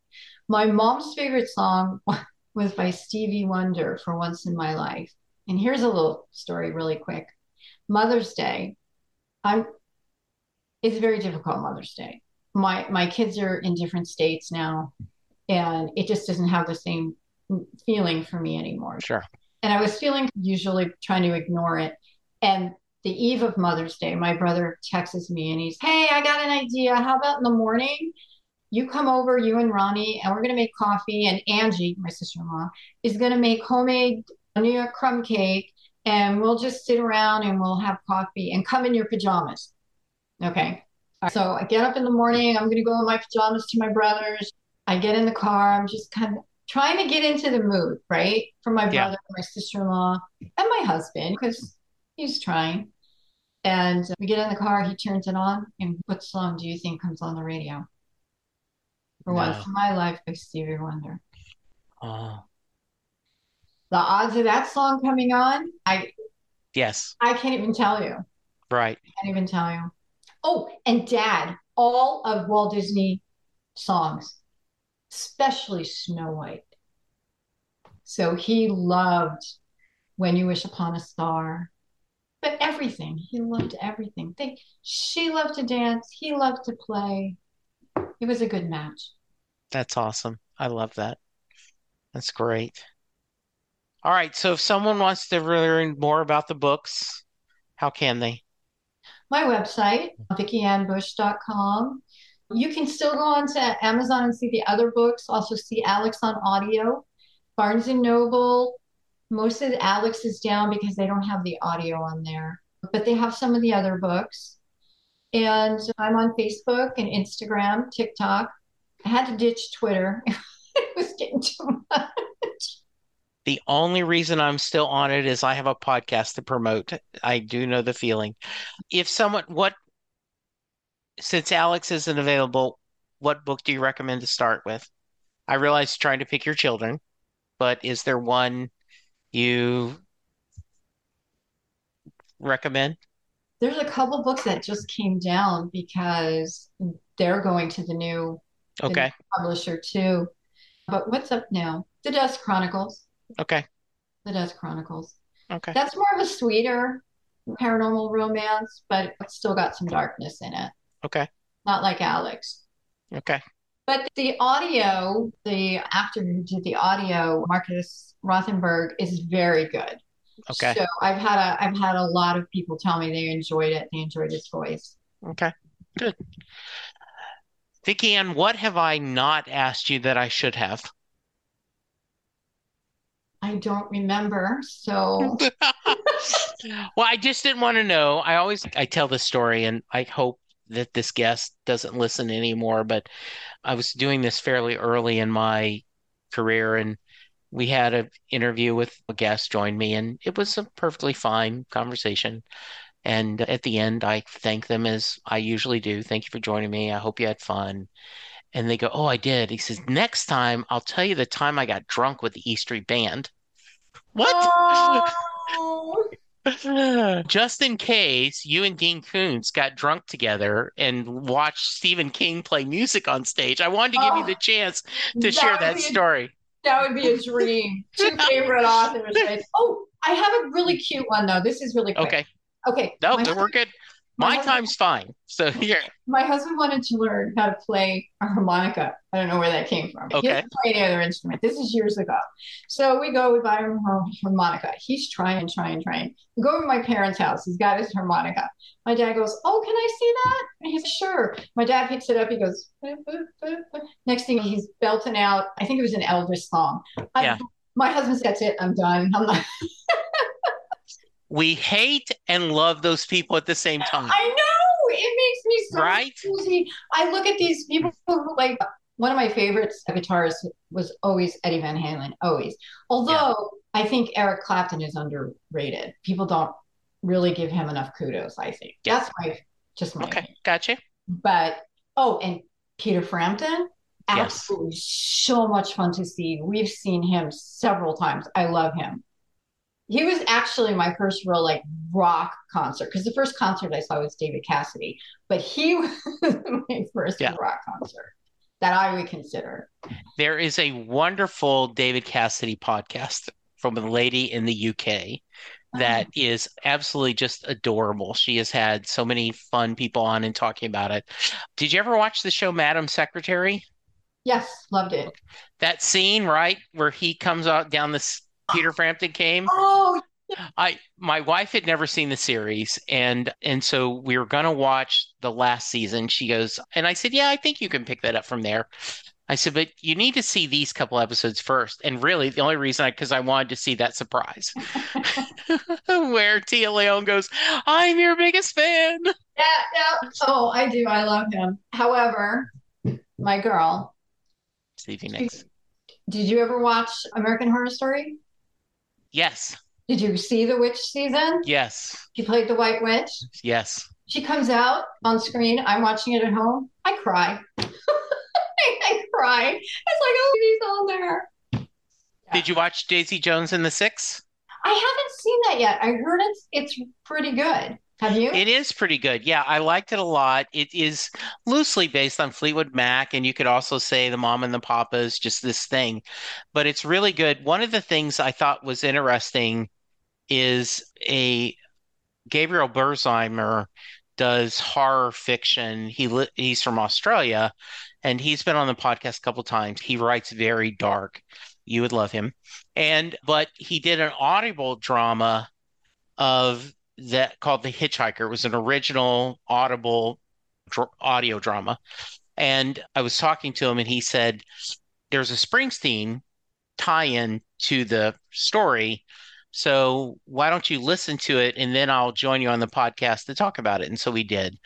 My mom's favorite song was by Stevie Wonder for Once in My Life. And here's a little story really quick. Mother's Day. I'm it's very difficult Mother's Day. My my kids are in different states now and it just doesn't have the same feeling for me anymore. Sure. And I was feeling usually trying to ignore it. And the eve of Mother's Day, my brother texts me and he's, Hey, I got an idea. How about in the morning? You come over, you and Ronnie, and we're going to make coffee. And Angie, my sister in law, is going to make homemade New York crumb cake. And we'll just sit around and we'll have coffee and come in your pajamas. Okay. So I get up in the morning. I'm going to go in my pajamas to my brother's. I get in the car. I'm just kind of trying to get into the mood, right? For my Yeah. brother, my sister in law, and my husband, because he's trying. And we get in the car, he turns it on, and what song do you think comes on the radio? For No. Once in My Life by Stevie Wonder. Oh, The odds of that song coming on, I yes, I can't even tell you. right. I can't even tell you. Oh, and Dad, all of Walt Disney songs, especially Snow White. So he loved When You Wish Upon a Star, but everything. He loved everything. They, she loved to dance. He loved to play. It was a good match. That's awesome. I love that. That's great. All right, so if someone wants to learn more about the books, how can they? My website, vickiannbush.com. You can still go on to Amazon and see the other books, also see Alex on audio. Barnes and Noble, most of Alex is down because they don't have the audio on there, but they have some of the other books. And I'm on Facebook and Instagram, TikTok. I had to ditch Twitter. it was getting too much. The only reason I'm still on it is I have a podcast to promote. I do know the feeling. If someone, what, since Alex isn't available, what book do you recommend to start with? I realize trying to pick your children, but is there one you recommend? There's a couple books that just came down because they're going to the new, the new publisher too. But what's up now? The Dust Chronicles. okay, The Dust Chronicles. okay. That's more of a sweeter paranormal romance, but it's still got some darkness in it. Okay. Not like Alex. Okay. But the audio, the actor who did the audio, Marcus Rothenberg, is very good. Okay. So I've had a I've had a lot of people tell me they enjoyed it. They enjoyed his voice. Okay. Good. Vicki-Ann, what have I not asked you that I should have? I don't remember. So Well, I just didn't want to know. I always I tell this story and I hope that this guest doesn't listen anymore, but I was doing this fairly early in my career and we had an interview with a guest join me and it was a perfectly fine conversation. And at the end, I thank them as I usually do. Thank you for joining me. I hope you had fun. And they go, Oh, I did. He says, Next time, I'll tell you the time I got drunk with the E Street Band. What? Oh. Just in case you and Dean Koontz got drunk together and watched Stephen King play music on stage, I wanted to give you Oh, the chance to share that story. That would be a dream. Two favorite authors. Right? Oh, I have a really cute one though. This is really quick. Okay. Okay. No, My we're good. My My husband- time's fine. So here. My husband wanted to learn how to play a harmonica. I don't know where that came from. He Okay. doesn't play any other instrument. This is years ago. So we go, we buy him a harmonica. He's trying, trying, trying. We go over to my parents' house. He's got his harmonica. My dad goes, Oh, can I see that? And he's sure. My dad picks it up. He goes, "Boop, boop, boop, boop." Next thing he's belting out, I think it was an Elvis song. I- Yeah. my husband gets it. I'm done. I'm not. We hate and love those people at the same time. I know. It makes me so Right? crazy. I look at these people who like one of my favorites guitarists was always Eddie Van Halen, always. Although I think Eric Clapton is underrated. People don't really give him enough kudos, I think. Yeah. That's my just my Okay, opinion. gotcha. But oh, and Peter Frampton, Yes. absolutely so much fun to see. We've seen him several times. I love him. He was actually my first real like rock concert because the first concert I saw was David Cassidy, but he was my first Yeah. rock concert that I would consider. There is a wonderful David Cassidy podcast from a lady in the UK uh-huh. that is absolutely just adorable. She has had so many fun people on and talking about it. Did you ever watch the show Madam Secretary? Yes, loved it. That scene, right, where he comes out down this Peter Frampton came. Oh, I my wife had never seen the series and and so we were gonna watch the last season. She goes, and I said, Yeah, I think you can pick that up from there. I said, but you need to see these couple episodes first. And really, the only reason I because I wanted to see that surprise where Téa Leoni goes, I'm your biggest fan. yeah, yeah. Oh, I do. I love him. However, my girl, Stevie Nicks. did you ever watch American Horror Story? Yes, Did you see the witch season? yes, She played the White Witch. yes. She comes out on screen. I'm watching it at home. I cry. I cry. It's like, oh, he's on there. Did you watch Daisy Jones and the Six? I haven't seen that yet. I heard it's it's pretty good. Have you? It is pretty good. Yeah, I liked it a lot. It is loosely based on Fleetwood Mac, and you could also say the Mom and the Papas, just this thing. But it's really good. One of the things I thought was interesting is a Gabriel Bergmoser does horror fiction. He li- he's from Australia, and he's been on the podcast a couple times. He writes very dark. You would love him. And but he did an audible drama of that called The Hitchhiker. It was an original audible dr- audio drama. And I was talking to him and he said there's a Springsteen tie-in to the story. So why don't you listen to it and then I'll join you on the podcast to talk about it. And so we did.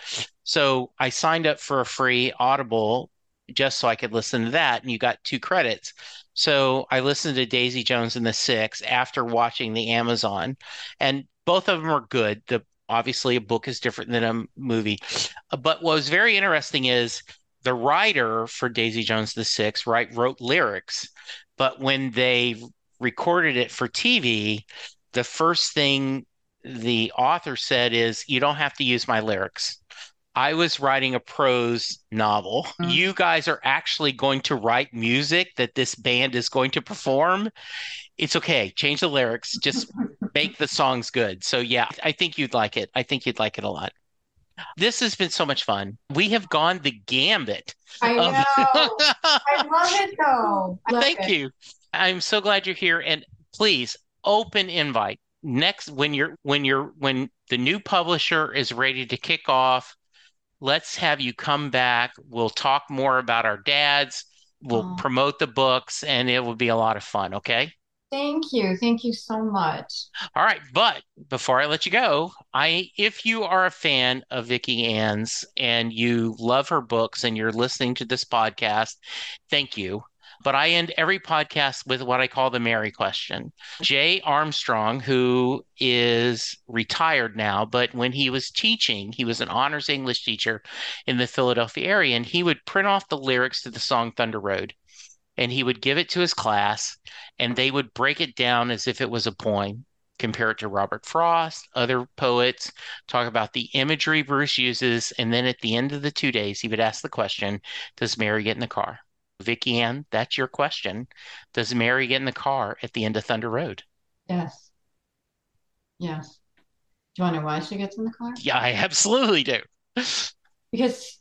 So I signed up for a free Audible just so I could listen to that. And you got two credits. So I listened to Daisy Jones and the Six after watching the Amazon. And both of them are good. The obviously a book is different than a movie. But what was very interesting is the writer for Daisy Jones the Six, right, wrote lyrics. But when they recorded it for TV, the first thing the author said is, You don't have to use my lyrics. I was writing a prose novel. Mm-hmm. You guys are actually going to write music that this band is going to perform. It's okay. Change the lyrics. Just make the songs good. So, yeah, I think you'd like it. I think you'd like it a lot. This has been so much fun. We have gone the gambit. I know. Of... I love it though. Love Thank it. you. I'm so glad you're here. And please, open invite. Next when you're when you're when the new publisher is ready to kick off, let's have you come back. We'll talk more about our dads. We'll promote the books and it will be a lot of fun. Okay. Thank you. Thank you so much. All right, but before I let you go, I if you are a fan of Vicki-Ann's and you love her books and you're listening to this podcast, thank you. But I end every podcast with what I call the Mary question. Jay Armstrong, who is retired now, but when he was teaching, he was an honors English teacher in the Philadelphia area, and he would print off the lyrics to the song Thunder Road and he would give it to his class and they would break it down as if it was a poem compare it to Robert Frost, other poets, talk about the imagery Bruce uses, and then at the end of the two days, he would ask the question Does Mary get in the car? Vicki-Ann, that's your question. Does Mary get in the car at the end of Thunder Road? Yes. Yes. Do you want to know why she gets in the car? Yeah, I absolutely do. because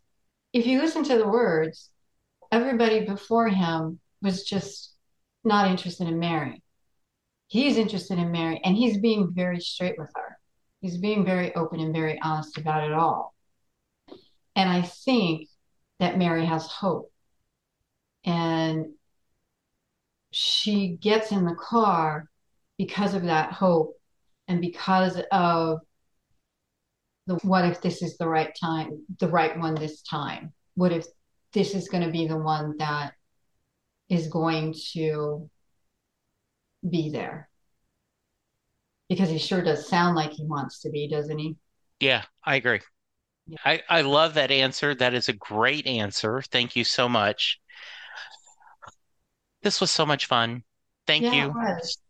if you listen to the words, everybody before him was just not interested in Mary. He's interested in Mary, and he's being very straight with her. He's being very open and very honest about it all. And I think that Mary has hope and she gets in the car because of that hope and because of the what if this is the right time the right one this time what if this is going to be the one that is going to be there because he sure does sound like he wants to be doesn't he yeah i agree yeah. I, I love that answer that is a great answer thank you so much this was so much fun. Thank yeah, you.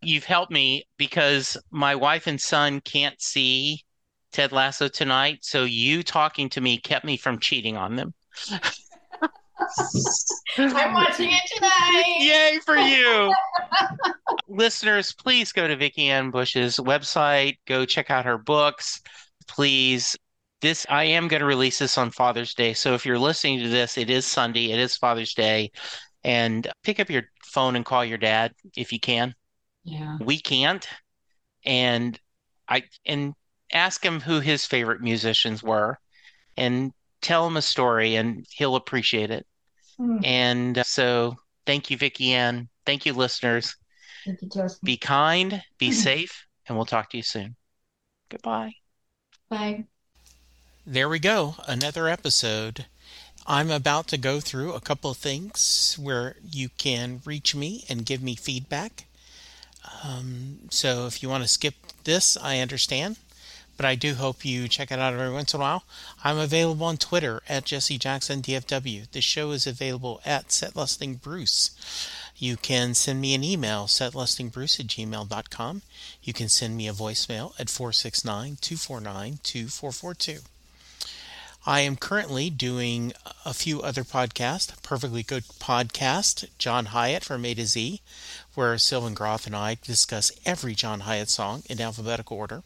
You've helped me because my wife and son can't see Ted Lasso tonight. So you talking to me kept me from cheating on them. I'm watching it tonight. Yay for you. Listeners, please go to Vicki-Ann Bush's website. Go check out her books. Please. This I am going to release this on Father's Day. So if you're listening to this, it is Sunday. It is Father's Day and pick up your phone and call your dad if you can. Yeah. We can't. And I and ask him who his favorite musicians were and tell him a story and he'll appreciate it. Mm. And uh, so thank you, Vicki-Ann. Thank you, listeners. Thank you, Justin. Be kind, be safe, and we'll talk to you soon. Goodbye. Bye. There we go. Another episode I'm about to go through a couple of things where you can reach me and give me feedback. Um, so if you want to skip this, I understand. But I do hope you check it out every once in a while. I'm available on Twitter at Jesse Jackson DFW. The show is available at Set Bruce. You can send me an email, setlistingbruce at gmail.com. You can send me a voicemail at 469 249 2442. I am currently doing a few other podcasts. Perfectly Good Podcast, John Hiatt from A to Z, where Sylvan Groth and I discuss every John Hiatt song in alphabetical order.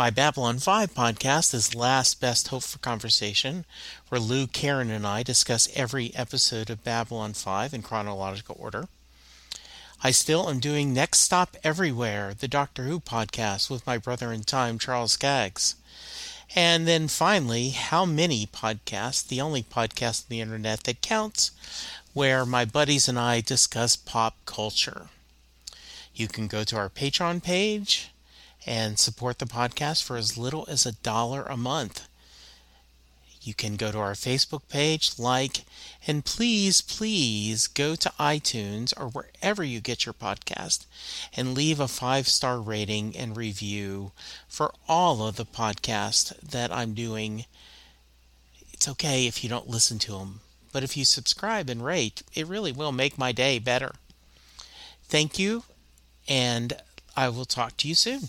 My Babylon 5 podcast is Last Best Hope for Conversation, where Lou, Karen, and I discuss every episode of Babylon 5 in chronological order. I still am doing Next Stop Everywhere, the Doctor Who podcast with my brother in time, Charles Skaggs. And then finally, How Many Podcasts, the only podcast on the internet that counts, where my buddies and I discuss pop culture. You can go to our Patreon page and support the podcast for as little as a dollar a month. You can go to our Facebook page, like, and please, please go to iTunes or wherever you get your podcast and leave a five star rating and review for all of the podcasts that I'm doing. It's okay if you don't listen to them, but if you subscribe and rate, it really will make my day better. Thank you, and I will talk to you soon.